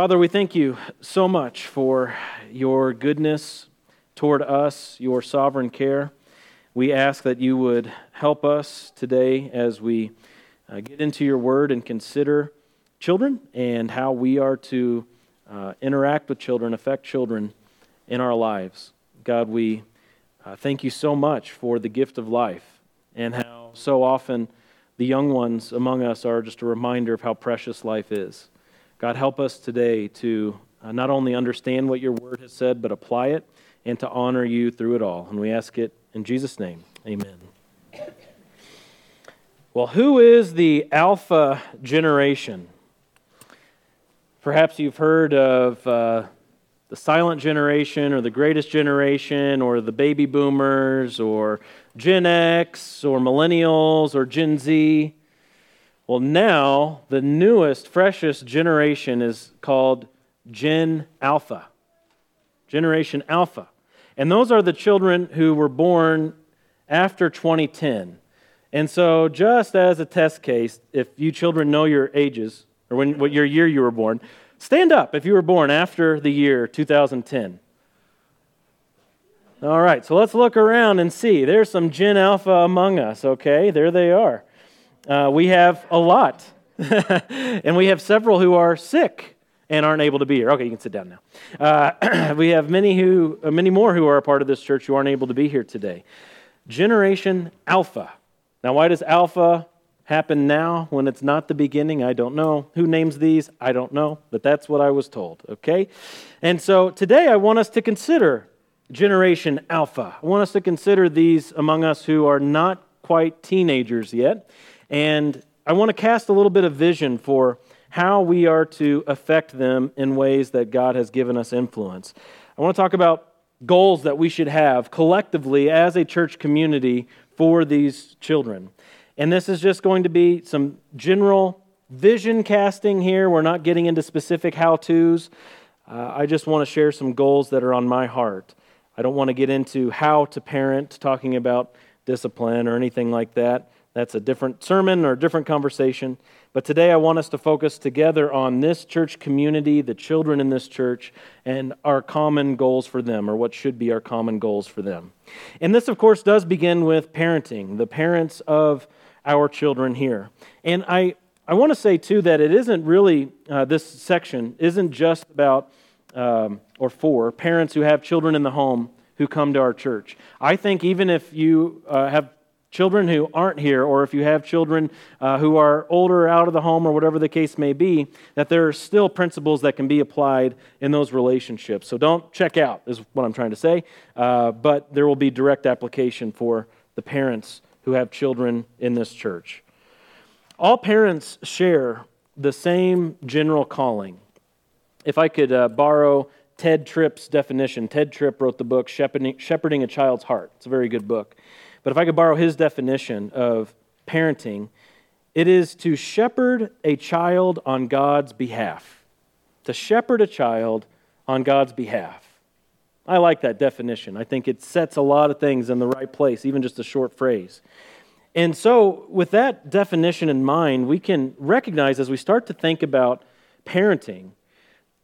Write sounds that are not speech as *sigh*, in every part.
Father, we thank you so much for your goodness toward us, your sovereign care. We ask that you would help us today as we uh, get into your word and consider children and how we are to uh, interact with children, affect children in our lives. God, we uh, thank you so much for the gift of life and how so often the young ones among us are just a reminder of how precious life is. God, help us today to uh, not only understand what your word has said, but apply it and to honor you through it all. And we ask it in Jesus' name. Amen. Well, who is the Alpha generation? Perhaps you've heard of uh, the silent generation or the greatest generation or the baby boomers or Gen X or millennials or Gen Z. Well, now the newest, freshest generation is called Gen Alpha. Generation Alpha. And those are the children who were born after 2010. And so, just as a test case, if you children know your ages or when, what your year you were born, stand up if you were born after the year 2010. All right, so let's look around and see. There's some Gen Alpha among us, okay? There they are. Uh, we have a lot. *laughs* and we have several who are sick and aren't able to be here. Okay, you can sit down now. Uh, *clears throat* we have many who, uh, many more who are a part of this church who aren't able to be here today. Generation Alpha. Now, why does Alpha happen now when it's not the beginning? I don't know. Who names these? I don't know, but that's what I was told. Okay, and so today I want us to consider Generation Alpha. I want us to consider these among us who are not quite teenagers yet and I want to cast a little bit of vision for how we are to affect them in ways that God has given us influence. I want to talk about goals that we should have collectively as a church community for these children. And this is just going to be some general vision casting here. We're not getting into specific how to's. Uh, I just want to share some goals that are on my heart. I don't want to get into how to parent, talking about discipline or anything like that. That's a different sermon or a different conversation. But today I want us to focus together on this church community, the children in this church, and our common goals for them, or what should be our common goals for them. And this, of course, does begin with parenting, the parents of our children here. And I, I want to say, too, that it isn't really, uh, this section isn't just about, um, or for, parents who have children in the home who come to our church. I think even if you uh, have children who aren't here, or if you have children uh, who are older, out of the home, or whatever the case may be, that there are still principles that can be applied in those relationships. So don't check out, is what I'm trying to say, uh, but there will be direct application for the parents who have children in this church. All parents share the same general calling. If I could uh, borrow Tedd Tripp's definition, Tedd Tripp wrote the book Shepherding, Shepherding a Child's Heart. It's a very good book. But if I could borrow his definition of parenting, it is to shepherd a child on God's behalf. To shepherd a child on God's behalf. I like that definition. I think it sets a lot of things in the right place, even just a short phrase. And so, with that definition in mind, we can recognize as we start to think about parenting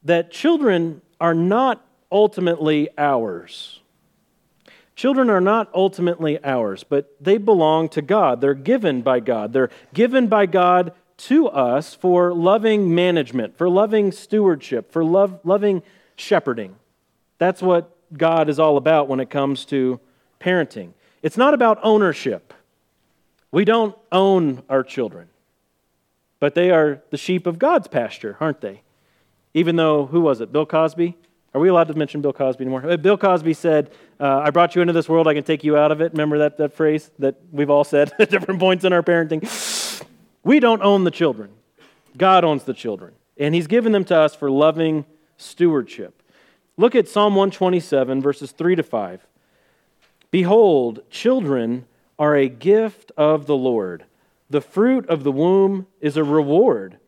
that children are not ultimately ours. Children are not ultimately ours, but they belong to God. They're given by God. They're given by God to us for loving management, for loving stewardship, for love, loving shepherding. That's what God is all about when it comes to parenting. It's not about ownership. We don't own our children, but they are the sheep of God's pasture, aren't they? Even though, who was it? Bill Cosby? Are we allowed to mention Bill Cosby anymore? Uh, Bill Cosby said, uh, I brought you into this world, I can take you out of it. Remember that, that phrase that we've all said *laughs* at different points in our parenting? We don't own the children, God owns the children. And He's given them to us for loving stewardship. Look at Psalm 127, verses 3 to 5. Behold, children are a gift of the Lord. The fruit of the womb is a reward.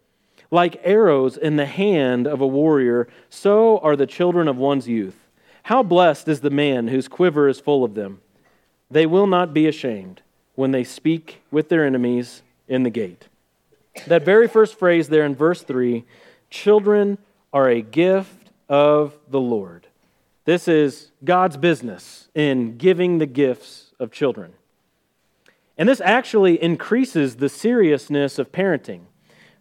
Like arrows in the hand of a warrior, so are the children of one's youth. How blessed is the man whose quiver is full of them. They will not be ashamed when they speak with their enemies in the gate. That very first phrase there in verse 3 children are a gift of the Lord. This is God's business in giving the gifts of children. And this actually increases the seriousness of parenting.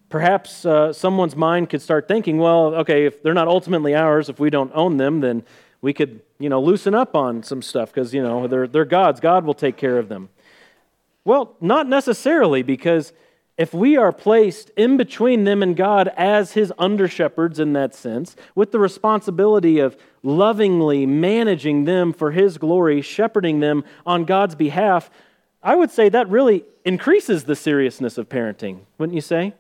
Perhaps uh, someone's mind could start thinking, well, okay, if they're not ultimately ours, if we don't own them, then we could, you know, loosen up on some stuff because, you know, they're, they're God's. God will take care of them. Well, not necessarily, because if we are placed in between them and God as his under shepherds in that sense, with the responsibility of lovingly managing them for his glory, shepherding them on God's behalf, I would say that really increases the seriousness of parenting, wouldn't you say?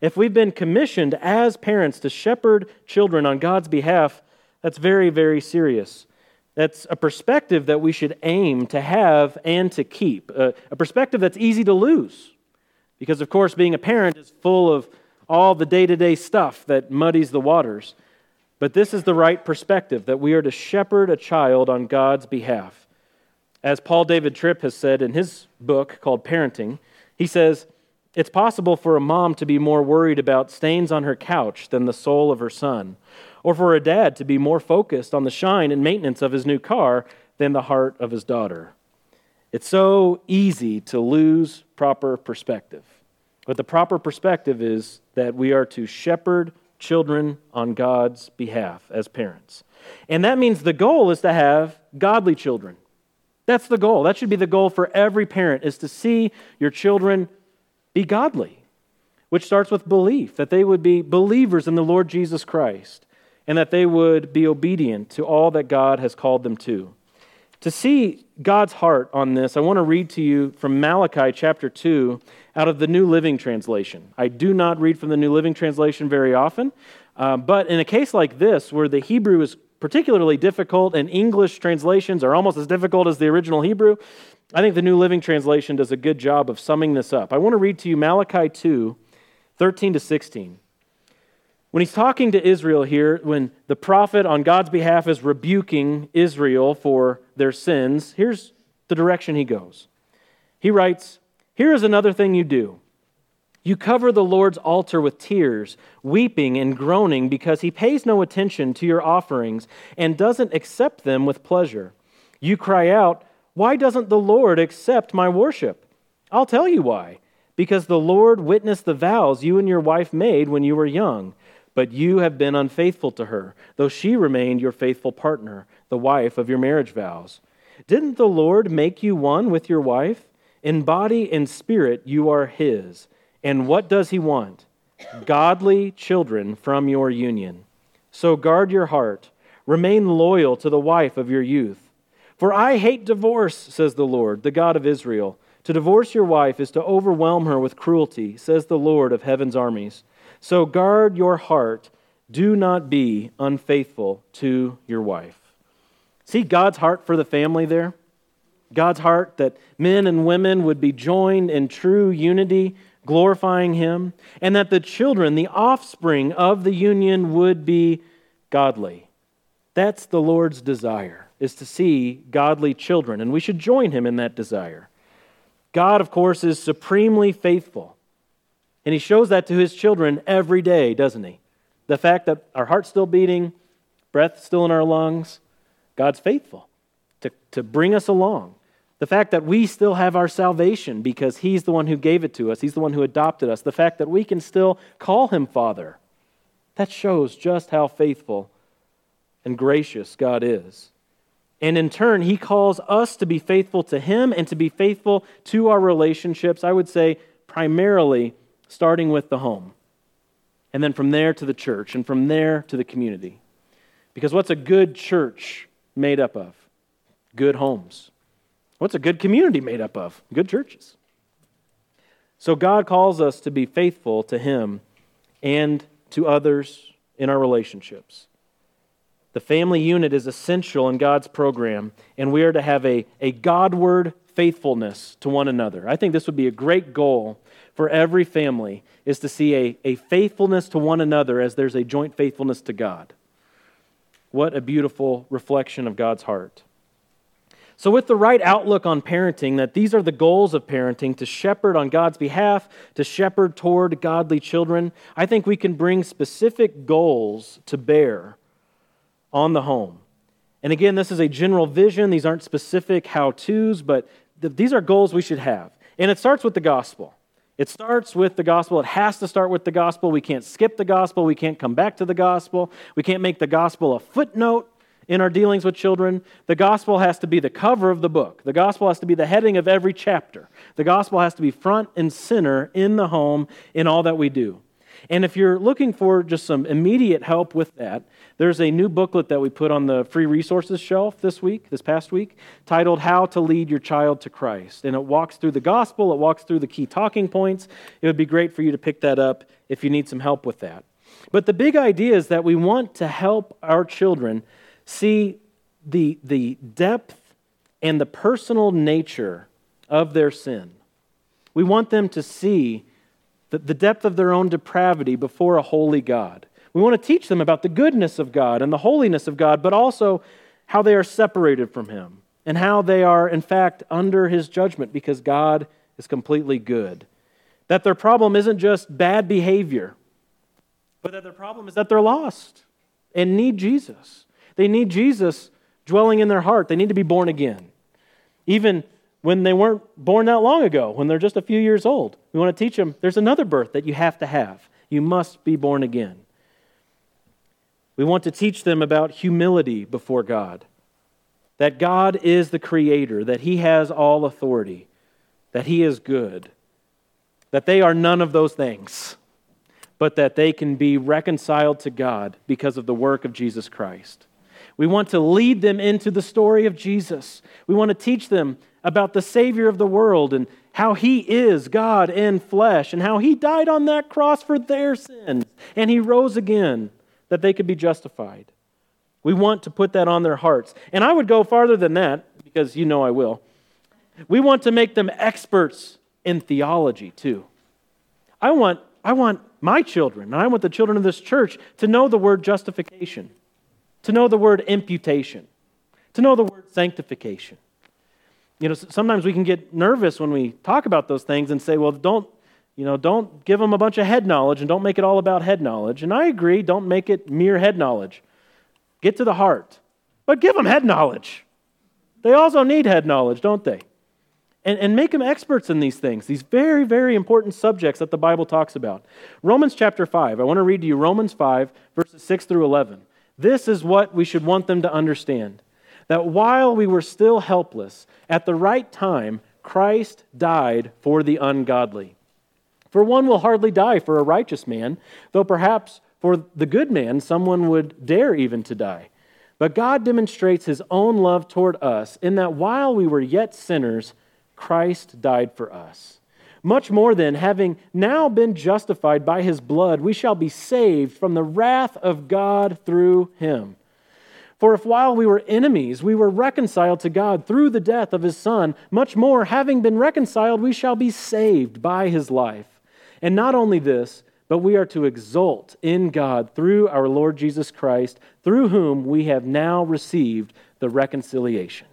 If we've been commissioned as parents to shepherd children on God's behalf, that's very, very serious. That's a perspective that we should aim to have and to keep, a, a perspective that's easy to lose because, of course, being a parent is full of all the day to day stuff that muddies the waters. But this is the right perspective that we are to shepherd a child on God's behalf. As Paul David Tripp has said in his book called Parenting, he says, It's possible for a mom to be more worried about stains on her couch than the soul of her son, or for a dad to be more focused on the shine and maintenance of his new car than the heart of his daughter. It's so easy to lose proper perspective. But the proper perspective is that we are to shepherd children on God's behalf as parents. And that means the goal is to have godly children. That's the goal. That should be the goal for every parent is to see your children be godly, which starts with belief that they would be believers in the Lord Jesus Christ and that they would be obedient to all that God has called them to. To see God's heart on this, I want to read to you from Malachi chapter 2 out of the New Living Translation. I do not read from the New Living Translation very often, uh, but in a case like this, where the Hebrew is particularly difficult and English translations are almost as difficult as the original Hebrew, I think the New Living Translation does a good job of summing this up. I want to read to you Malachi 2 13 to 16. When he's talking to Israel here, when the prophet on God's behalf is rebuking Israel for their sins, here's the direction he goes. He writes, Here is another thing you do. You cover the Lord's altar with tears, weeping and groaning because he pays no attention to your offerings and doesn't accept them with pleasure. You cry out, Why doesn't the Lord accept my worship? I'll tell you why. Because the Lord witnessed the vows you and your wife made when you were young but you have been unfaithful to her, though she remained your faithful partner, the wife of your marriage vows. Didn't the Lord make you one with your wife? In body and spirit, you are his. And what does he want? Godly children from your union. So guard your heart. Remain loyal to the wife of your youth. For I hate divorce, says the Lord, the God of Israel. To divorce your wife is to overwhelm her with cruelty, says the Lord of heaven's armies. So guard your heart. Do not be unfaithful to your wife. See God's heart for the family there? God's heart that men and women would be joined in true unity, glorifying Him, and that the children, the offspring of the union, would be godly. That's the Lord's desire, is to see godly children, and we should join Him in that desire. God, of course, is supremely faithful. And he shows that to his children every day, doesn't he? The fact that our heart's still beating, breath still in our lungs, God's faithful to, to bring us along. The fact that we still have our salvation because he's the one who gave it to us, he's the one who adopted us. The fact that we can still call him Father. That shows just how faithful and gracious God is. And in turn, he calls us to be faithful to him and to be faithful to our relationships, I would say primarily starting with the home, and then from there to the church, and from there to the community. Because what's a good church made up of? Good homes. What's a good community made up of? Good churches. So God calls us to be faithful to Him and to others in our relationships. The family unit is essential in God's program, and we are to have a, a Godward faithfulness to one another. I think this would be a great goal for every family is to see a, a faithfulness to one another as there's a joint faithfulness to God. What a beautiful reflection of God's heart. So, with the right outlook on parenting, that these are the goals of parenting to shepherd on God's behalf, to shepherd toward godly children, I think we can bring specific goals to bear on the home. And again, this is a general vision. These aren't specific how to's, but th- these are goals we should have. And it starts with the gospel. It starts with the gospel. It has to start with the gospel. We can't skip the gospel. We can't come back to the gospel. We can't make the gospel a footnote in our dealings with children, the gospel has to be the cover of the book. The gospel has to be the heading of every chapter. The gospel has to be front and center in the home in all that we do. And if you're looking for just some immediate help with that, there's a new booklet that we put on the free resources shelf this week, this past week, titled How to Lead Your Child to Christ. And it walks through the gospel, it walks through the key talking points. It would be great for you to pick that up if you need some help with that. But the big idea is that we want to help our children see the, the depth and the personal nature of their sin. We want them to see the, depth of their own depravity before a holy God. We want to teach them about the goodness of God and the holiness of God, but also how they are separated from Him and how they are, in fact, under His judgment because God is completely good. That their problem isn't just bad behavior, but that their problem is that they're lost and need Jesus. They need Jesus dwelling in their heart. They need to be born again. Even when they weren't born that long ago, when they're just a few years old, we want to teach them there's another birth that you have to have. You must be born again. We want to teach them about humility before God, that God is the creator, that He has all authority, that He is good, that they are none of those things, but that they can be reconciled to God because of the work of Jesus Christ. We want to lead them into the story of Jesus. We want to teach them about the Savior of the world and how He is God in flesh and how He died on that cross for their sins and He rose again that they could be justified. We want to put that on their hearts. And I would go farther than that because you know I will. We want to make them experts in theology too. I want, I want my children, and I want the children of this church to know the word justification to know the word imputation, to know the word sanctification. You know, sometimes we can get nervous when we talk about those things and say, well, don't, you know, don't give them a bunch of head knowledge and don't make it all about head knowledge. And I agree, don't make it mere head knowledge. Get to the heart. But give them head knowledge. They also need head knowledge, don't they? And, and make them experts in these things, these very, very important subjects that the Bible talks about. Romans chapter 5. I want to read to you Romans 5, verses 6 through 11. This is what we should want them to understand that while we were still helpless, at the right time, Christ died for the ungodly. For one will hardly die for a righteous man, though perhaps for the good man someone would dare even to die. But God demonstrates his own love toward us in that while we were yet sinners, Christ died for us. Much more than having now been justified by his blood, we shall be saved from the wrath of God through him. For if while we were enemies, we were reconciled to God through the death of his Son, much more, having been reconciled, we shall be saved by his life. And not only this, but we are to exult in God through our Lord Jesus Christ, through whom we have now received the reconciliation.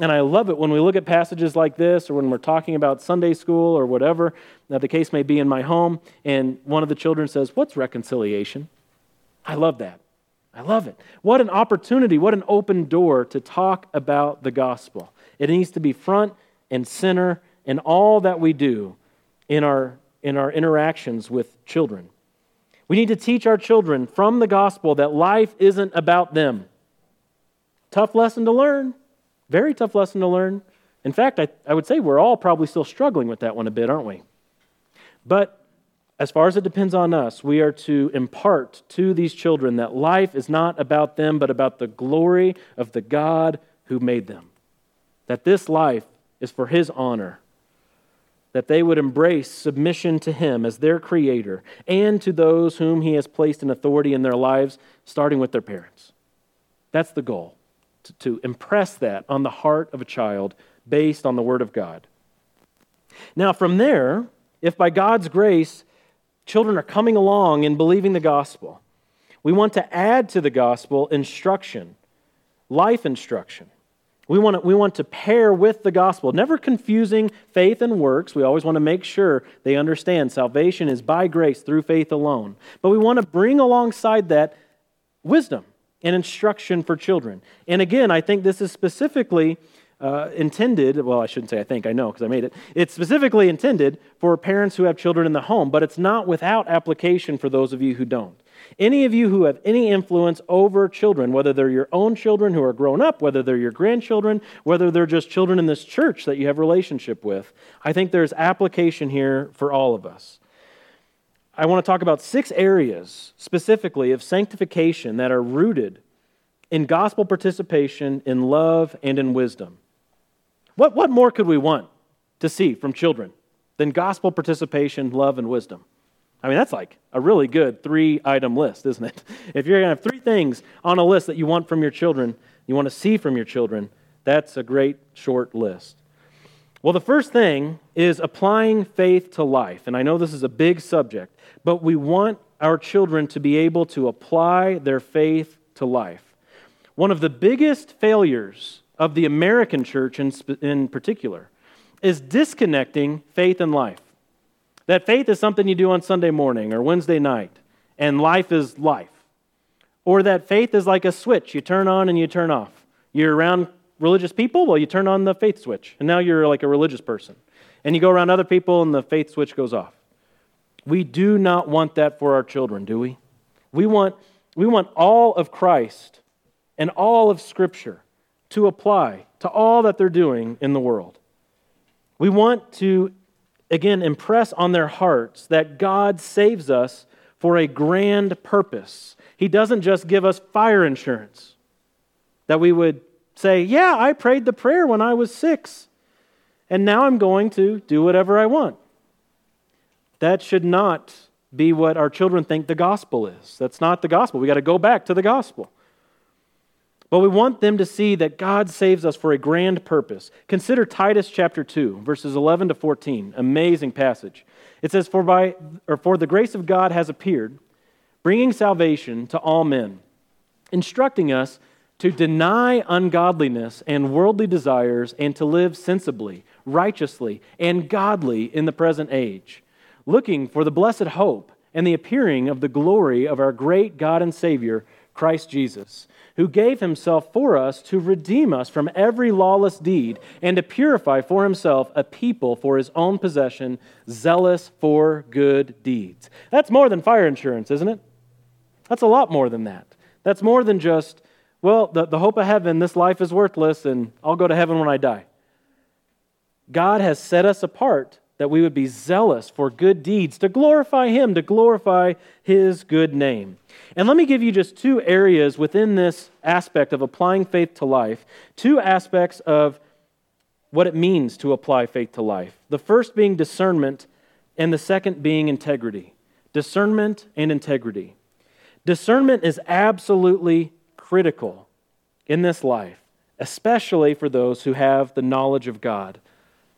And I love it when we look at passages like this or when we're talking about Sunday school or whatever that the case may be in my home, and one of the children says, What's reconciliation? I love that. I love it. What an opportunity, what an open door to talk about the gospel. It needs to be front and center in all that we do in our, in our interactions with children. We need to teach our children from the gospel that life isn't about them. Tough lesson to learn. Very tough lesson to learn. In fact, I, I would say we're all probably still struggling with that one a bit, aren't we? But as far as it depends on us, we are to impart to these children that life is not about them, but about the glory of the God who made them. That this life is for His honor. That they would embrace submission to Him as their Creator and to those whom He has placed in authority in their lives, starting with their parents. That's the goal to, to impress that on the heart of a child based on the Word of God. Now, from there, if by God's grace children are coming along and believing the gospel, we want to add to the gospel instruction, life instruction. We want, to, we want to pair with the gospel, never confusing faith and works. We always want to make sure they understand salvation is by grace through faith alone. But we want to bring alongside that wisdom and instruction for children. And again, I think this is specifically uh, intended, well, I shouldn't say I think, I know because I made it. It's specifically intended for parents who have children in the home, but it's not without application for those of you who don't. Any of you who have any influence over children, whether they're your own children who are grown up, whether they're your grandchildren, whether they're just children in this church that you have relationship with, I think there's application here for all of us. I want to talk about six areas specifically of sanctification that are rooted in gospel participation, in love, and in wisdom. What, what more could we want to see from children than gospel participation, love, and wisdom? I mean, that's like a really good three item list, isn't it? *laughs* If you're going to have three things on a list that you want from your children, you want to see from your children, that's a great short list. Well, the first thing is applying faith to life. And I know this is a big subject, but we want our children to be able to apply their faith to life. One of the biggest failures of the American church in, in particular is disconnecting faith and life. That faith is something you do on Sunday morning or Wednesday night, and life is life. Or that faith is like a switch you turn on and you turn off. You're around religious people, well, you turn on the faith switch, and now you're like a religious person. And you go around other people, and the faith switch goes off. We do not want that for our children, do we? We want, we want all of Christ and all of Scripture to apply to all that they're doing in the world. We want to again impress on their hearts that God saves us for a grand purpose. He doesn't just give us fire insurance. That we would say, Yeah, I prayed the prayer when I was six, and now I'm going to do whatever I want. That should not be what our children think the gospel is. That's not the gospel. We got to go back to the gospel. But we want them to see that God saves us for a grand purpose. Consider Titus chapter 2, verses 11 to 14. Amazing passage. It says, For, by, or for the grace of God has appeared, bringing salvation to all men, instructing us to deny ungodliness and worldly desires and to live sensibly, righteously, and godly in the present age, looking for the blessed hope and the appearing of the glory of our great God and Savior, Christ Jesus who gave himself for us to redeem us from every lawless deed and to purify for himself a people for his own possession, zealous for good deeds. That's more than fire insurance, isn't it? That's a lot more than that. That's more than just, well, the, the hope of heaven, this life is worthless, and I'll go to heaven when I die. God has set us apart that we would be zealous for good deeds, to glorify Him, to glorify His good name. And let me give you just two areas within this aspect of applying faith to life, two aspects of what it means to apply faith to life. The first being discernment, and the second being integrity. Discernment and integrity. Discernment is absolutely critical in this life, especially for those who have the knowledge of God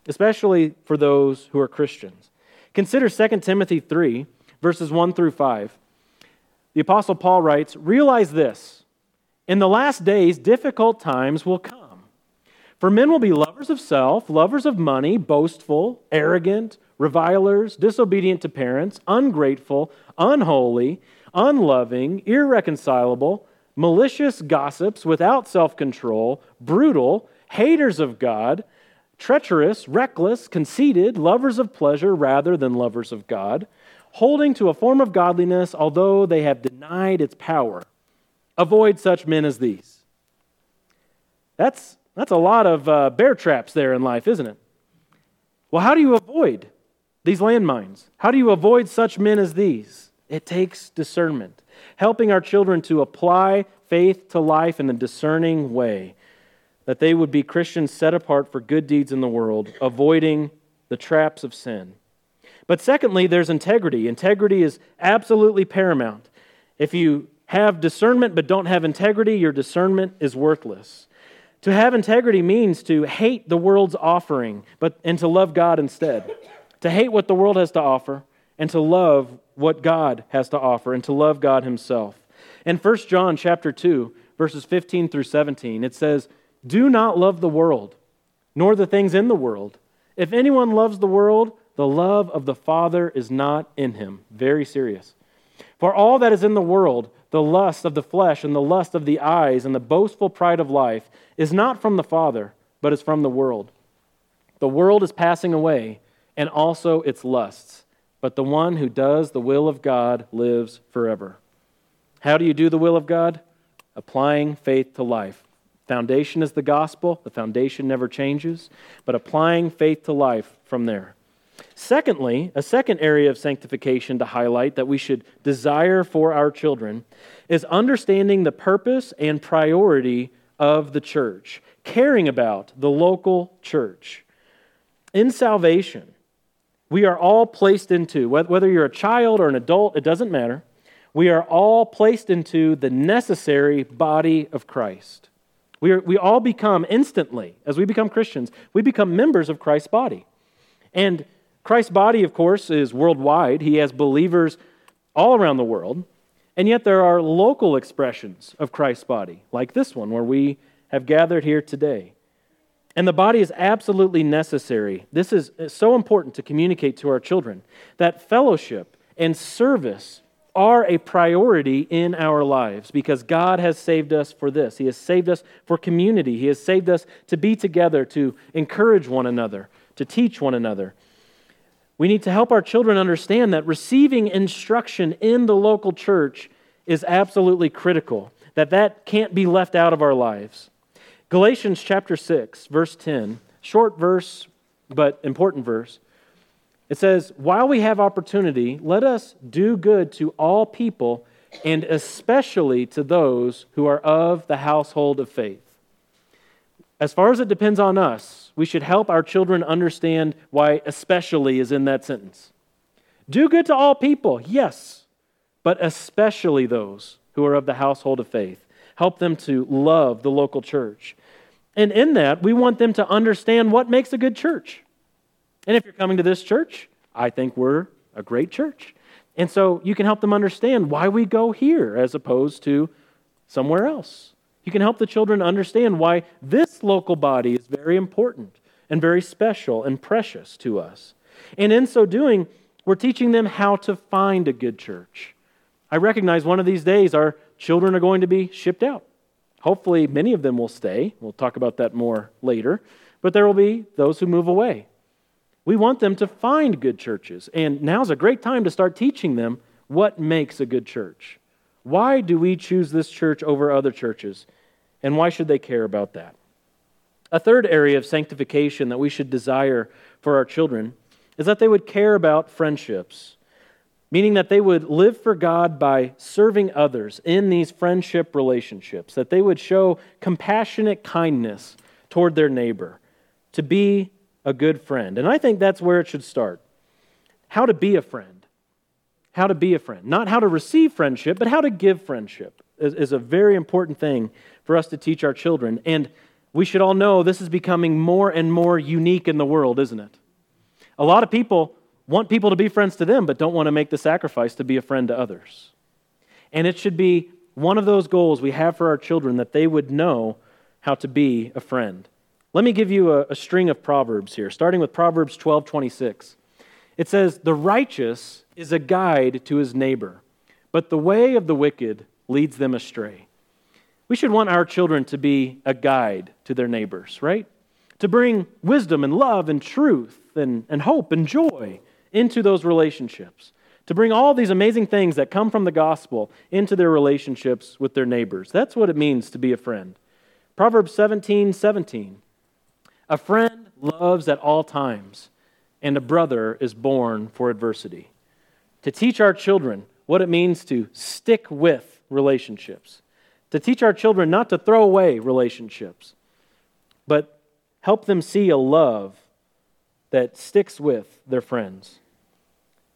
especially for those who are Christians. Consider 2 Timothy 3, verses 1 through 5. The Apostle Paul writes Realize this in the last days, difficult times will come. For men will be lovers of self, lovers of money, boastful, arrogant, revilers, disobedient to parents, ungrateful, unholy, unloving, irreconcilable, malicious gossips, without self control, brutal, haters of God treacherous, reckless, conceited, lovers of pleasure rather than lovers of God, holding to a form of godliness although they have denied its power. Avoid such men as these. That's, that's a lot of uh, bear traps there in life, isn't it? Well, how do you avoid these landmines? How do you avoid such men as these? It takes discernment, helping our children to apply faith to life in a discerning way that they would be Christians set apart for good deeds in the world, avoiding the traps of sin. But secondly, there's integrity. Integrity is absolutely paramount. If you have discernment but don't have integrity, your discernment is worthless. To have integrity means to hate the world's offering, but and to love God instead. To hate what the world has to offer and to love what God has to offer and to love God himself. In 1 John chapter 2, verses 15 through 17, it says, Do not love the world, nor the things in the world. If anyone loves the world, the love of the Father is not in him. Very serious. For all that is in the world, the lust of the flesh and the lust of the eyes and the boastful pride of life, is not from the Father, but is from the world. The world is passing away, and also its lusts, but the one who does the will of God lives forever. How do you do the will of God? Applying faith to life. Foundation is the gospel. The foundation never changes, but applying faith to life from there. Secondly, a second area of sanctification to highlight that we should desire for our children is understanding the purpose and priority of the church, caring about the local church. In salvation, we are all placed into, whether you're a child or an adult, it doesn't matter. We are all placed into the necessary body of Christ. We, are, we all become instantly, as we become Christians, we become members of Christ's body. And Christ's body, of course, is worldwide. He has believers all around the world. And yet there are local expressions of Christ's body, like this one, where we have gathered here today. And the body is absolutely necessary. This is so important to communicate to our children that fellowship and service are a priority in our lives because God has saved us for this. He has saved us for community. He has saved us to be together, to encourage one another, to teach one another. We need to help our children understand that receiving instruction in the local church is absolutely critical, that that can't be left out of our lives. Galatians chapter 6, verse 10, short verse, but important verse. It says, While we have opportunity, let us do good to all people, and especially to those who are of the household of faith. As far as it depends on us, we should help our children understand why especially is in that sentence. Do good to all people, yes, but especially those who are of the household of faith. Help them to love the local church. And in that, we want them to understand what makes a good church. And if you're coming to this church, I think we're a great church. And so you can help them understand why we go here as opposed to somewhere else. You can help the children understand why this local body is very important and very special and precious to us. And in so doing, we're teaching them how to find a good church. I recognize one of these days our children are going to be shipped out. Hopefully, many of them will stay. We'll talk about that more later. But there will be those who move away. We want them to find good churches. And now's a great time to start teaching them what makes a good church. Why do we choose this church over other churches? And why should they care about that? A third area of sanctification that we should desire for our children is that they would care about friendships, meaning that they would live for God by serving others in these friendship relationships, that they would show compassionate kindness toward their neighbor, to be a good friend. And I think that's where it should start. How to be a friend. How to be a friend. Not how to receive friendship, but how to give friendship is, is a very important thing for us to teach our children. And we should all know this is becoming more and more unique in the world, isn't it? A lot of people want people to be friends to them, but don't want to make the sacrifice to be a friend to others. And it should be one of those goals we have for our children that they would know how to be a friend. Let me give you a, a string of proverbs here, starting with Proverbs 12 26. It says, The righteous is a guide to his neighbor, but the way of the wicked leads them astray. We should want our children to be a guide to their neighbors, right? To bring wisdom and love and truth and, and hope and joy into those relationships. To bring all these amazing things that come from the gospel into their relationships with their neighbors. That's what it means to be a friend. Proverbs 17 17. A friend loves at all times, and a brother is born for adversity. To teach our children what it means to stick with relationships to teach our children not to throw away relationships, but help them see a love that sticks with their friends.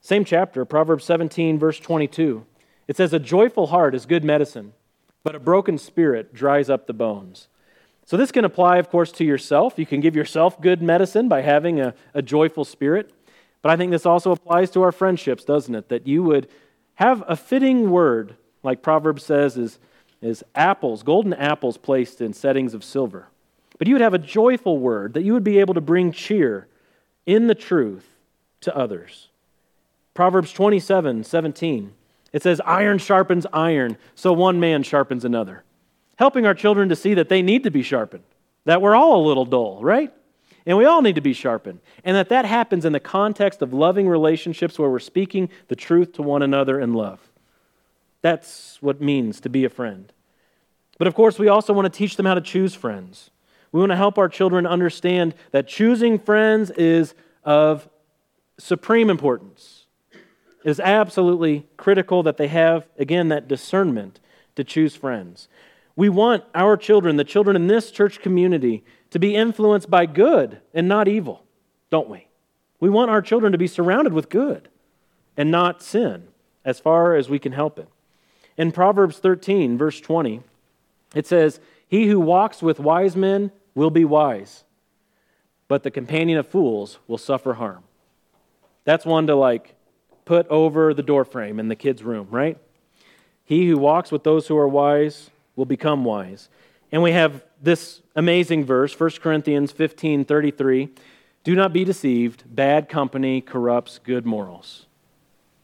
Same chapter, Proverbs 17, verse 22. It says, A joyful heart is good medicine, but a broken spirit dries up the bones. So, this can apply, of course, to yourself. You can give yourself good medicine by having a, a joyful spirit. But I think this also applies to our friendships, doesn't it? That you would have a fitting word, like Proverbs says, is is apples, golden apples placed in settings of silver. but you would have a joyful word, that you would be able to bring cheer in the truth to others. Proverbs 27 17. It says, Iron sharpens iron, so one man sharpens another. Helping our children to see that they need to be sharpened, that we're all a little dull, right? And we all need to be sharpened. And that that happens in the context of loving relationships where we're speaking the truth to one another in love. That's what it means to be a friend. But of course, we also want to teach them how to choose friends. We want to help our children understand that choosing friends is of supreme importance. It is absolutely critical that they have, again, that discernment to choose friends. We want our children, the children in this church community, to be influenced by good and not evil, don't we? We want our children to be surrounded with good and not sin as far as we can help it. In Proverbs 13, verse 20, it says, He who walks with wise men will be wise, but the companion of fools will suffer harm. That's one to like put over the doorframe in the kid's room, right? He who walks with those who are wise will become wise. And we have this amazing verse, 1 Corinthians 15 33. Do not be deceived. Bad company corrupts good morals.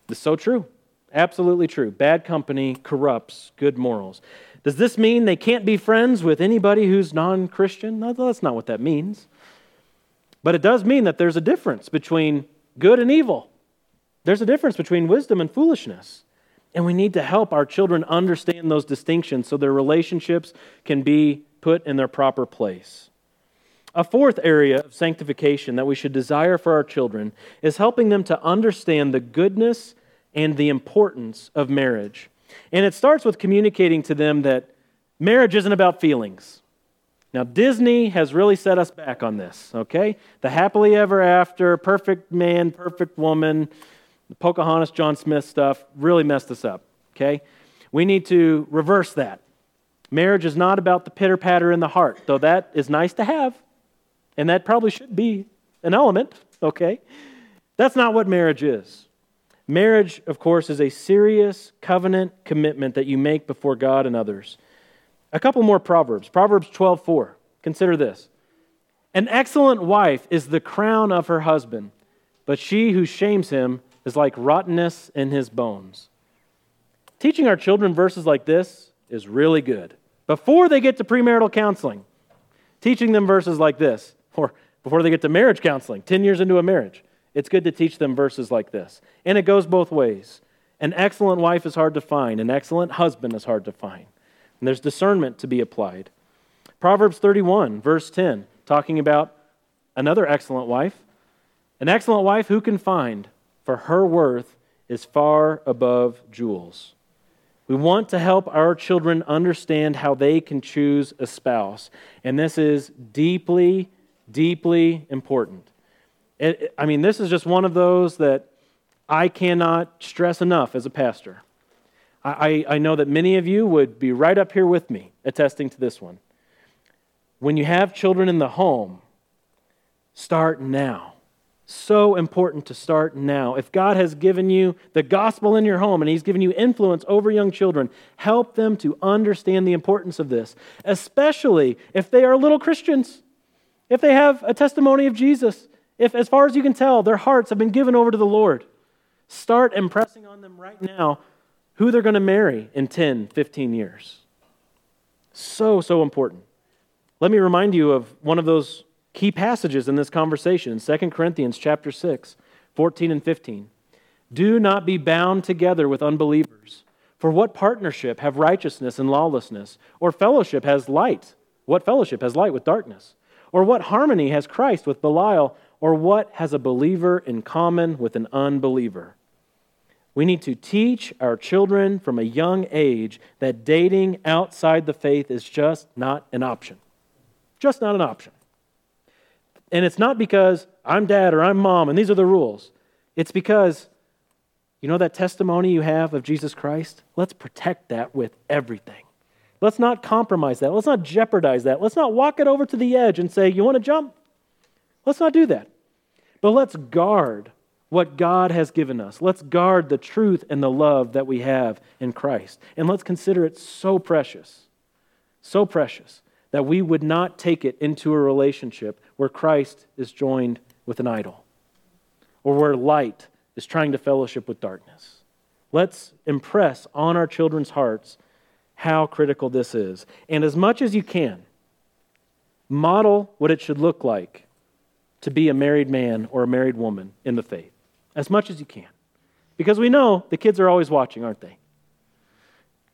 This is so true. Absolutely true. Bad company corrupts good morals. Does this mean they can't be friends with anybody who's non Christian? No, that's not what that means. But it does mean that there's a difference between good and evil. There's a difference between wisdom and foolishness. And we need to help our children understand those distinctions so their relationships can be put in their proper place. A fourth area of sanctification that we should desire for our children is helping them to understand the goodness and the importance of marriage. And it starts with communicating to them that marriage isn't about feelings. Now, Disney has really set us back on this, okay? The happily ever after, perfect man, perfect woman, the Pocahontas, John Smith stuff really messed us up, okay? We need to reverse that. Marriage is not about the pitter patter in the heart, though that is nice to have, and that probably should be an element, okay? That's not what marriage is. Marriage, of course, is a serious covenant commitment that you make before God and others. A couple more proverbs. Proverbs 12:4. Consider this. An excellent wife is the crown of her husband, but she who shames him is like rottenness in his bones. Teaching our children verses like this is really good. Before they get to premarital counseling, teaching them verses like this, or before they get to marriage counseling, 10 years into a marriage, it's good to teach them verses like this. And it goes both ways. An excellent wife is hard to find, an excellent husband is hard to find. And there's discernment to be applied. Proverbs 31, verse 10, talking about another excellent wife. An excellent wife who can find? For her worth is far above jewels. We want to help our children understand how they can choose a spouse. And this is deeply, deeply important. It, I mean, this is just one of those that I cannot stress enough as a pastor. I, I, know that many of you would be right up here with me attesting to this one. When you have children in the home, start now. So important to start now. If God has given you the gospel in your home and He's given you influence over young children, help them to understand the importance of this, especially if they are little Christians, if they have a testimony of Jesus, if, as far as you can tell, their hearts have been given over to the Lord, start impressing on them right now who they're going to marry in 10, 15 years. So, so important. Let me remind you of one of those key passages in this conversation in 2 Corinthians chapter 6, 14 and 15. Do not be bound together with unbelievers. For what partnership have righteousness and lawlessness? Or fellowship has light? What fellowship has light with darkness? Or what harmony has Christ with Belial? Or what has a believer in common with an unbeliever? We need to teach our children from a young age that dating outside the faith is just not an option. Just not an option. And it's not because I'm dad or I'm mom and these are the rules. It's because, you know, that testimony you have of Jesus Christ? Let's protect that with everything. Let's not compromise that. Let's not jeopardize that. Let's not walk it over to the edge and say, You want to jump? Let's not do that. But let's guard what God has given us. Let's guard the truth and the love that we have in Christ. And let's consider it so precious, so precious, that we would not take it into a relationship where Christ is joined with an idol or where light is trying to fellowship with darkness. Let's impress on our children's hearts how critical this is. And as much as you can, model what it should look like to be a married man or a married woman in the faith, as much as you can. Because we know the kids are always watching, aren't they?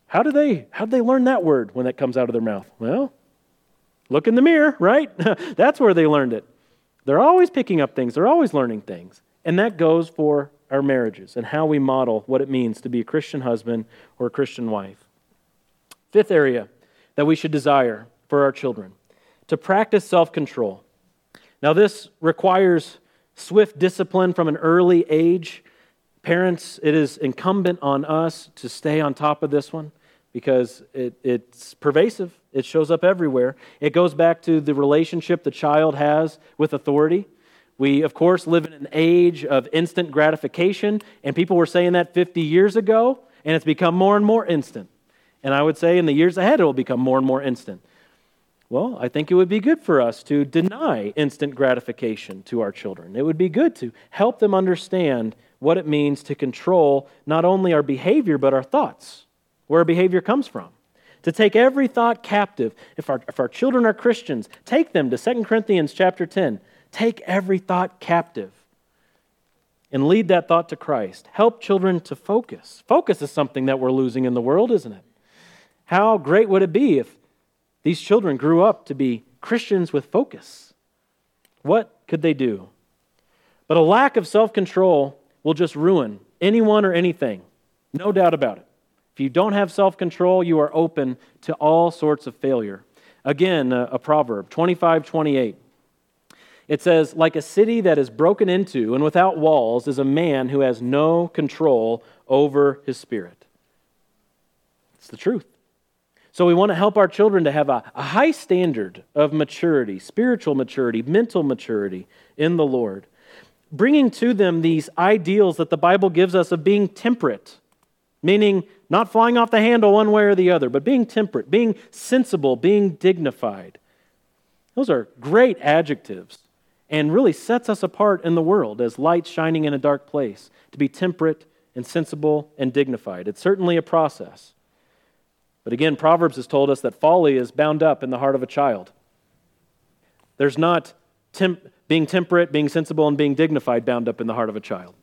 How do they how do they learn that word when that comes out of their mouth? Well, look in the mirror, right? *laughs* That's where they learned it. They're always picking up things, they're always learning things. And that goes for our marriages and how we model what it means to be a Christian husband or a Christian wife. Fifth area that we should desire for our children to practice self control. Now, this requires swift discipline from an early age. Parents, it is incumbent on us to stay on top of this one because it, it's pervasive. It shows up everywhere. It goes back to the relationship the child has with authority. We, of course, live in an age of instant gratification, and people were saying that 50 years ago, and it's become more and more instant. And I would say in the years ahead, it will become more and more instant. Well, I think it would be good for us to deny instant gratification to our children. It would be good to help them understand what it means to control not only our behavior, but our thoughts, where our behavior comes from. To take every thought captive. If our, if our children are Christians, take them to 2 Corinthians chapter 10. Take every thought captive and lead that thought to Christ. Help children to focus. Focus is something that we're losing in the world, isn't it? How great would it be if these children grew up to be Christians with focus? What could they do? But a lack of self control will just ruin anyone or anything. No doubt about it. If you don't have self control, you are open to all sorts of failure. Again, a, a proverb 25 28. It says, Like a city that is broken into and without walls is a man who has no control over his spirit. It's the truth. So we want to help our children to have a, a high standard of maturity, spiritual maturity, mental maturity in the Lord. Bringing to them these ideals that the Bible gives us of being temperate, meaning not flying off the handle one way or the other, but being temperate, being sensible, being dignified. Those are great adjectives and really sets us apart in the world as light shining in a dark place to be temperate and sensible and dignified. It's certainly a process. But again, Proverbs has told us that folly is bound up in the heart of a child. There's not temp- being temperate, being sensible, and being dignified bound up in the heart of a child.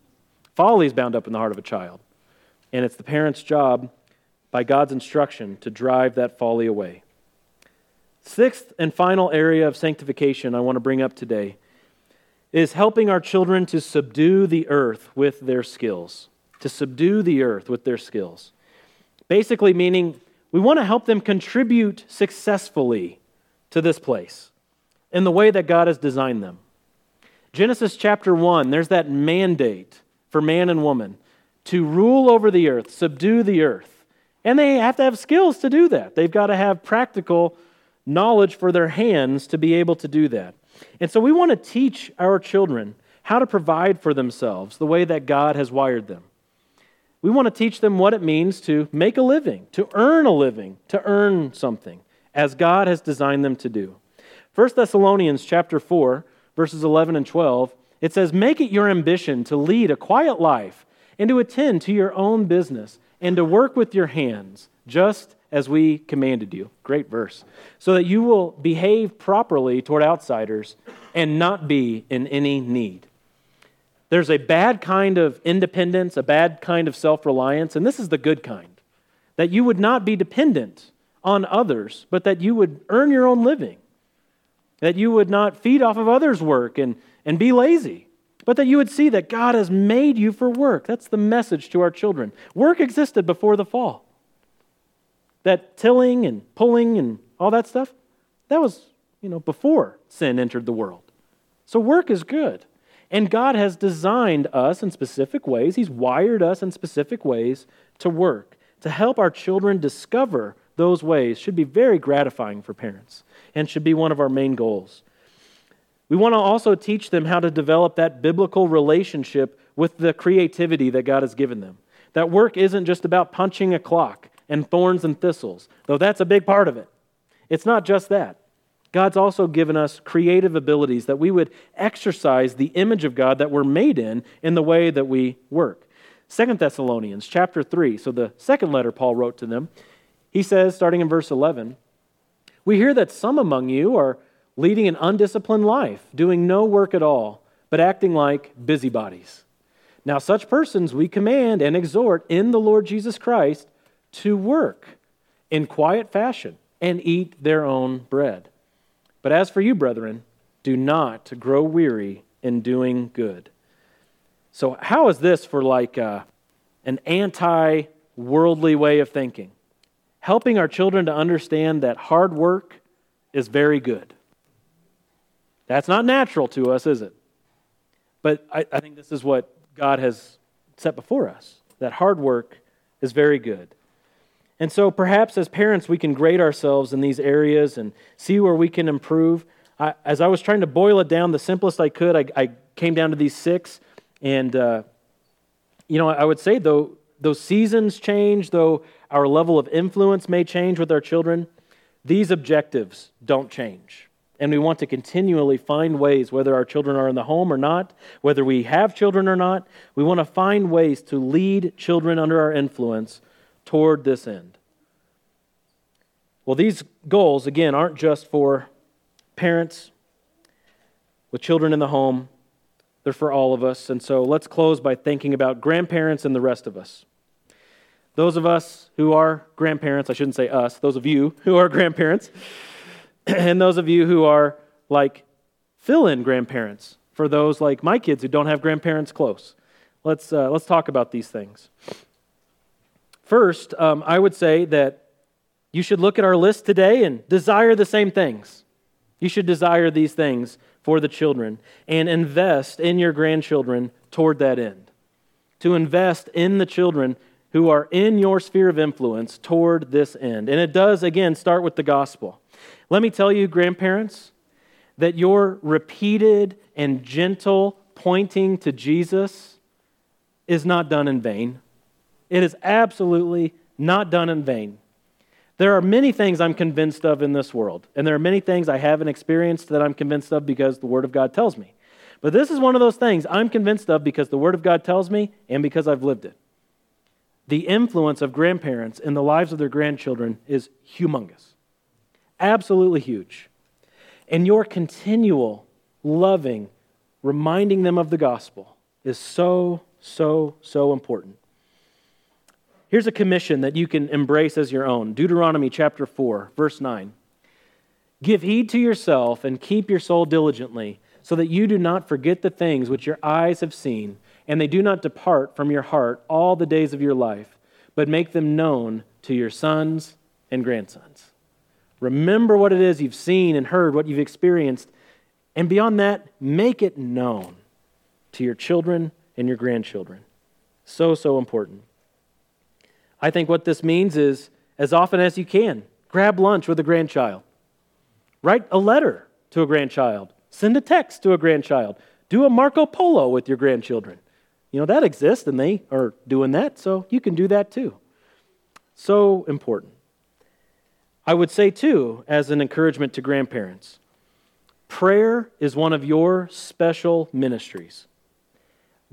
Folly is bound up in the heart of a child. And it's the parent's job, by God's instruction, to drive that folly away. Sixth and final area of sanctification I want to bring up today is helping our children to subdue the earth with their skills. To subdue the earth with their skills. Basically, meaning we want to help them contribute successfully to this place in the way that God has designed them. Genesis chapter 1, there's that mandate for man and woman to rule over the earth, subdue the earth. And they have to have skills to do that. They've got to have practical knowledge for their hands to be able to do that. And so we want to teach our children how to provide for themselves the way that God has wired them. We want to teach them what it means to make a living, to earn a living, to earn something, as God has designed them to do. 1 Thessalonians chapter 4, verses 11 and 12, it says, Make it your ambition to lead a quiet life and to attend to your own business and to work with your hands, just as we commanded you. Great verse. So that you will behave properly toward outsiders and not be in any need. There's a bad kind of independence, a bad kind of self reliance, and this is the good kind. That you would not be dependent on others, but that you would earn your own living. That you would not feed off of others' work and, and be lazy, but that you would see that God has made you for work. That's the message to our children. Work existed before the fall. That tilling and pulling and all that stuff, that was, you know, before sin entered the world. So work is good. And God has designed us in specific ways, He's wired us in specific ways to work. To help our children discover those ways should be very gratifying for parents and should be one of our main goals. We want to also teach them how to develop that biblical relationship with the creativity that God has given them. That work isn't just about punching a clock and thorns and thistles, though that's a big part of it. It's not just that. God's also given us creative abilities that we would exercise the image of God that we're made in in the way that we work. Second Thessalonians chapter 3, so the second letter Paul wrote to them, he says, starting in verse 11, We hear that some among you are leading an undisciplined life, doing no work at all, but acting like busybodies. Now, such persons we command and exhort in the Lord Jesus Christ to work in quiet fashion and eat their own bread. But as for you, brethren, do not grow weary in doing good. So, how is this for like uh, an anti worldly way of thinking? Helping our children to understand that hard work is very good. That's not natural to us, is it? But I, I think this is what God has set before us that hard work is very good. And so perhaps as parents, we can grade ourselves in these areas and see where we can improve. I, as I was trying to boil it down the simplest I could, I, I came down to these six. And, uh, you know, I would say, though, those seasons change, though our level of influence may change with our children, these objectives don't change. And we want to continually find ways, whether our children are in the home or not, whether we have children or not, we want to find ways to lead children under our influence toward this end. Well, these goals, again, aren't just for parents with children in the home, they're for all of us. And so let's close by thinking about grandparents and the rest of us. Those of us who are grandparents, I shouldn't say us, those of you who are grandparents, *clears throat* and those of you who are like fill in grandparents for those like my kids who don't have grandparents close. Let's, uh, let's talk about these things. First, um, I would say that you should look at our list today and desire the same things. You should desire these things for the children and invest in your grandchildren toward that end. To invest in the children who are in your sphere of influence toward this end. And it does, again, start with the gospel. Let me tell you, grandparents, that your repeated and gentle pointing to Jesus is not done in vain. It is absolutely not done in vain. There are many things I'm convinced of in this world, and there are many things I haven't experienced that I'm convinced of because the Word of God tells me. But this is one of those things I'm convinced of because the Word of God tells me and because I've lived it. The influence of grandparents in the lives of their grandchildren is humongous, absolutely huge. And your continual loving, reminding them of the gospel is so, so, so important. Here's a commission that you can embrace as your own Deuteronomy chapter 4, verse 9. Give heed to yourself and keep your soul diligently, so that you do not forget the things which your eyes have seen, and they do not depart from your heart all the days of your life, but make them known to your sons and grandsons. Remember what it is you've seen and heard, what you've experienced, and beyond that, make it known to your children and your grandchildren. So, so important. I think what this means is as often as you can, grab lunch with a grandchild, write a letter to a grandchild, send a text to a grandchild, do a Marco Polo with your grandchildren. You know, that exists and they are doing that, so you can do that too. So important. I would say, too, as an encouragement to grandparents, prayer is one of your special ministries.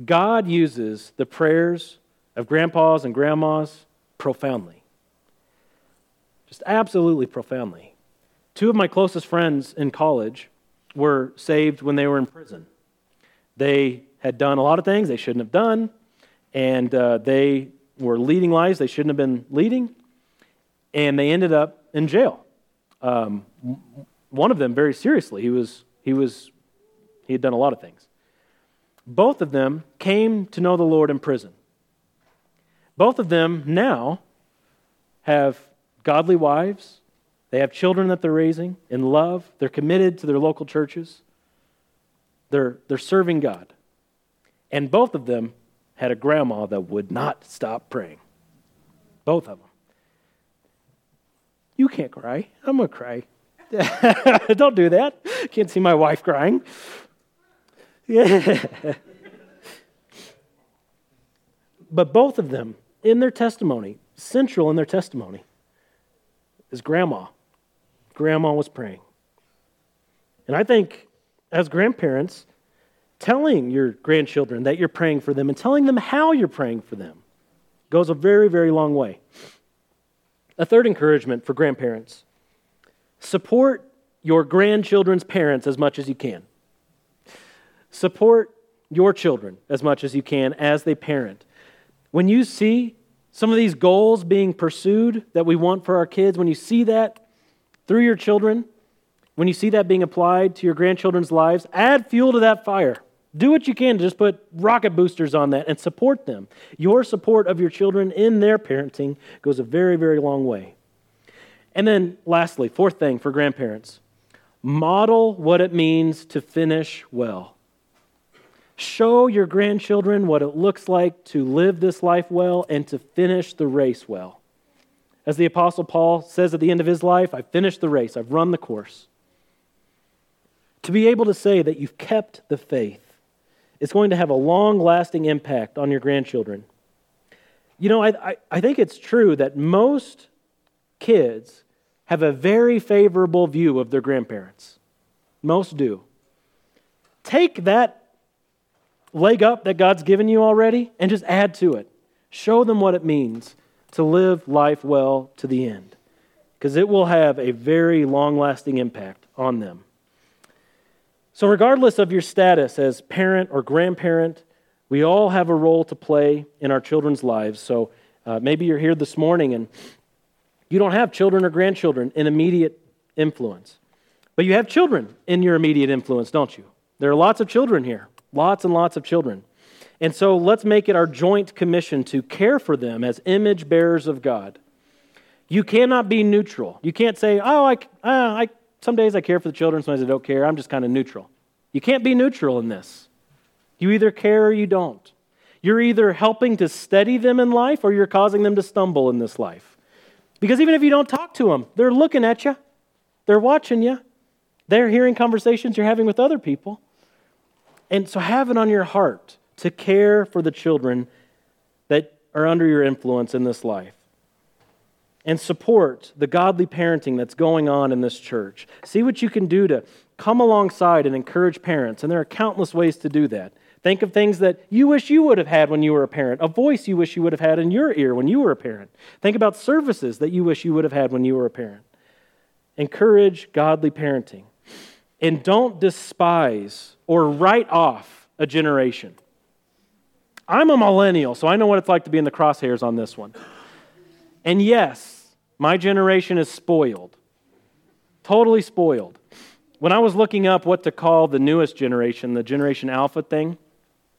God uses the prayers of grandpas and grandmas profoundly. Just absolutely profoundly. Two of my closest friends in college were saved when they were in prison. They had done a lot of things they shouldn't have done, and uh, they were leading lives they shouldn't have been leading, and they ended up in jail. Um, one of them, very seriously, he was, he was, he had done a lot of things. Both of them came to know the Lord in prison. Both of them now have godly wives. They have children that they're raising in love. They're committed to their local churches. They're, they're serving God. And both of them had a grandma that would not stop praying. Both of them. You can't cry. I'm going to cry. *laughs* Don't do that. Can't see my wife crying. Yeah. *laughs* but both of them, in their testimony, central in their testimony, is grandma. Grandma was praying. And I think as grandparents, telling your grandchildren that you're praying for them and telling them how you're praying for them goes a very, very long way. A third encouragement for grandparents support your grandchildren's parents as much as you can. Support your children as much as you can as they parent. When you see some of these goals being pursued that we want for our kids, when you see that through your children, when you see that being applied to your grandchildren's lives, add fuel to that fire. Do what you can to just put rocket boosters on that and support them. Your support of your children in their parenting goes a very, very long way. And then, lastly, fourth thing for grandparents model what it means to finish well. Show your grandchildren what it looks like to live this life well and to finish the race well. As the Apostle Paul says at the end of his life, I've finished the race, I've run the course. To be able to say that you've kept the faith it's going to have a long lasting impact on your grandchildren. You know, I, I, I, think it's true that most kids have a very favorable view of their grandparents. Most do. Take that leg up that God's given you already and just add to it. Show them what it means to live life well to the end, because it will have a very long lasting impact on them. So, regardless of your status as parent or grandparent, we all have a role to play in our children's lives. So, uh, maybe you're here this morning and you don't have children or grandchildren in immediate influence, but you have children in your immediate influence, don't you? There are lots of children here, lots and lots of children. And so let's make it our joint commission to care for them as image bearers of God. You cannot be neutral. You can't say, oh, I, uh, I some days I care for the children, some days I don't care. I'm just kind of neutral. You can't be neutral in this. You either care or you don't. You're either helping to steady them in life or you're causing them to stumble in this life. Because even if you don't talk to them, they're looking at you, they're watching you, they're hearing conversations you're having with other people. And so have it on your heart to care for the children that are under your influence in this life and support the godly parenting that's going on in this church. See what you can do to come alongside and encourage parents, and there are countless ways to do that. Think of things that you wish you would have had when you were a parent, a voice you wish you would have had in your ear when you were a parent. Think about services that you wish you would have had when you were a parent. Encourage godly parenting. And don't despise or write off a generation. I'm a millennial, so I know what it's like to be in the crosshairs on this one. And yes, my generation is spoiled, totally spoiled. When I was looking up what to call the newest generation, the Generation Alpha thing,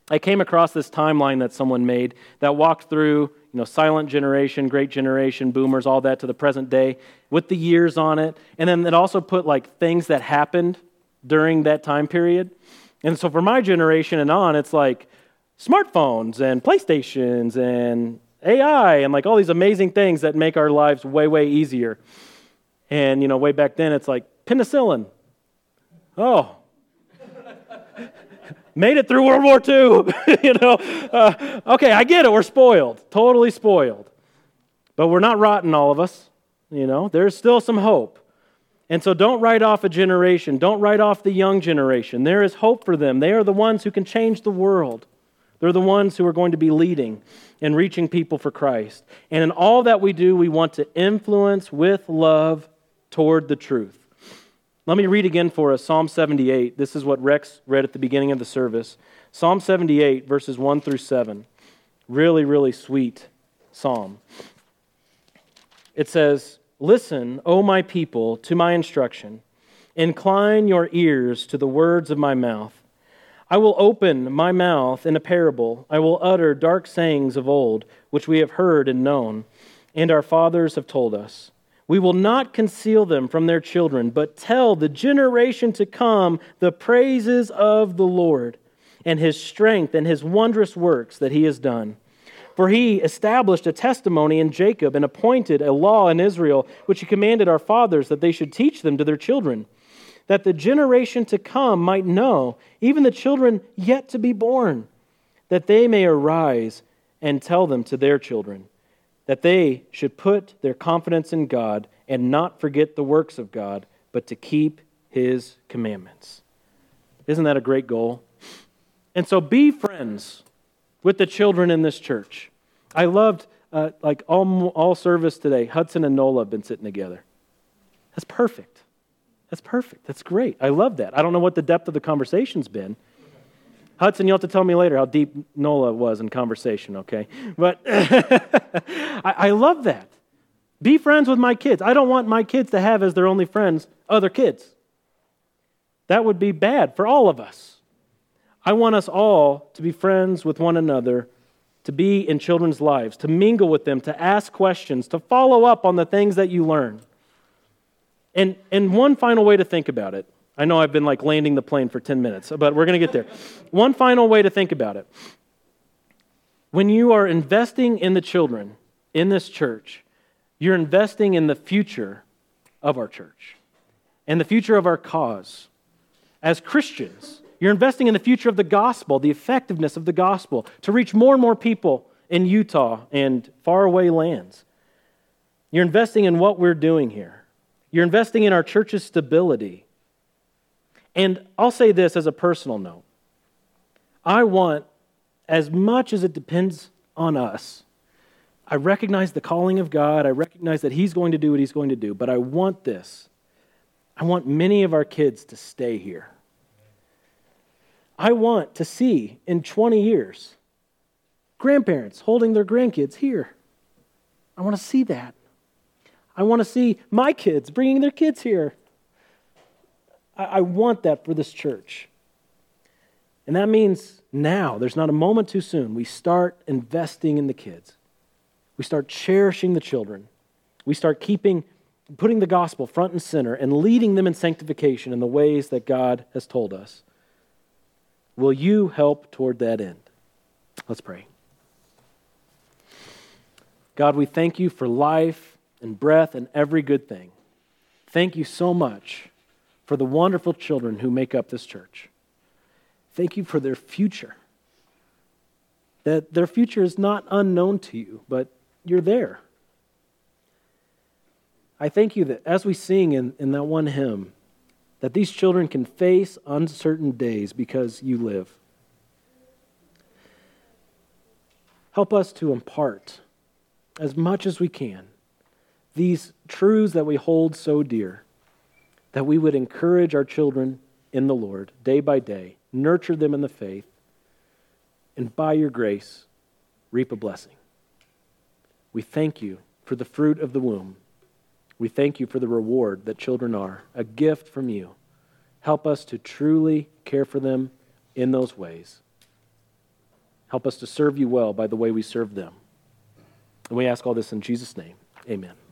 I came across this timeline that someone made that walked through, you know, silent generation, great generation, boomers, all that to the present day with the years on it. And then it also put like things that happened during that time period. And so for my generation and on, it's like smartphones and PlayStations and AI and like all these amazing things that make our lives way, way easier. And, you know, way back then, it's like penicillin. Oh. *laughs* Made it through World War II. *laughs* you know, uh, okay, I get it. We're spoiled, totally spoiled. But we're not rotten, all of us. You know, there's still some hope. And so don't write off a generation. Don't write off the young generation. There is hope for them. They are the ones who can change the world. They're the ones who are going to be leading and reaching people for Christ. And in all that we do, we want to influence with love toward the truth. Let me read again for us Psalm 78. This is what Rex read at the beginning of the service. Psalm 78, verses 1 through 7. Really, really sweet psalm. It says, Listen, O my people, to my instruction. Incline your ears to the words of my mouth. I will open my mouth in a parable. I will utter dark sayings of old, which we have heard and known, and our fathers have told us. We will not conceal them from their children, but tell the generation to come the praises of the Lord and his strength and his wondrous works that he has done. For he established a testimony in Jacob and appointed a law in Israel, which he commanded our fathers that they should teach them to their children that the generation to come might know, even the children yet to be born, that they may arise and tell them to their children, that they should put their confidence in God and not forget the works of God, but to keep his commandments. Isn't that a great goal? And so be friends with the children in this church. I loved, uh, like, all, all service today, Hudson and Nola have been sitting together. That's perfect. That's perfect. That's great. I love that. I don't know what the depth of the conversation's been. Hudson, you'll have to tell me later how deep Nola was in conversation, okay? But *laughs* I, I love that. Be friends with my kids. I don't want my kids to have as their only friends other kids. That would be bad for all of us. I want us all to be friends with one another, to be in children's lives, to mingle with them, to ask questions, to follow up on the things that you learn. And, and one final way to think about it I know I've been like landing the plane for 10 minutes, but we're going to get there. One final way to think about it. When you are investing in the children in this church, you're investing in the future of our church and the future of our cause. As Christians, you're investing in the future of the gospel, the effectiveness of the gospel to reach more and more people in Utah and faraway lands. You're investing in what we're doing here. You're investing in our church's stability. And I'll say this as a personal note I want, as much as it depends on us, I recognize the calling of God. I recognize that He's going to do what He's going to do. But I want this. I want many of our kids to stay here. I want to see in 20 years grandparents holding their grandkids here. I want to see that. I want to see my kids bringing their kids here. I, I want that for this church. And that means now, there's not a moment too soon, we start investing in the kids. We start cherishing the children. We start keeping, putting the gospel front and center and leading them in sanctification in the ways that God has told us. Will you help toward that end? Let's pray. God, we thank you for life and breath and every good thing. Thank you so much for the wonderful children who make up this church. Thank you for their future. That their future is not unknown to you, but you're there. I thank you that as we sing in, in that one hymn, that these children can face uncertain days because you live. Help us to impart as much as we can these truths that we hold so dear, that we would encourage our children in the Lord day by day, nurture them in the faith, and by your grace, reap a blessing. We thank you for the fruit of the womb. We thank you for the reward that children are, a gift from you. Help us to truly care for them in those ways. Help us to serve you well by the way we serve them. And we ask all this in Jesus' name. Amen.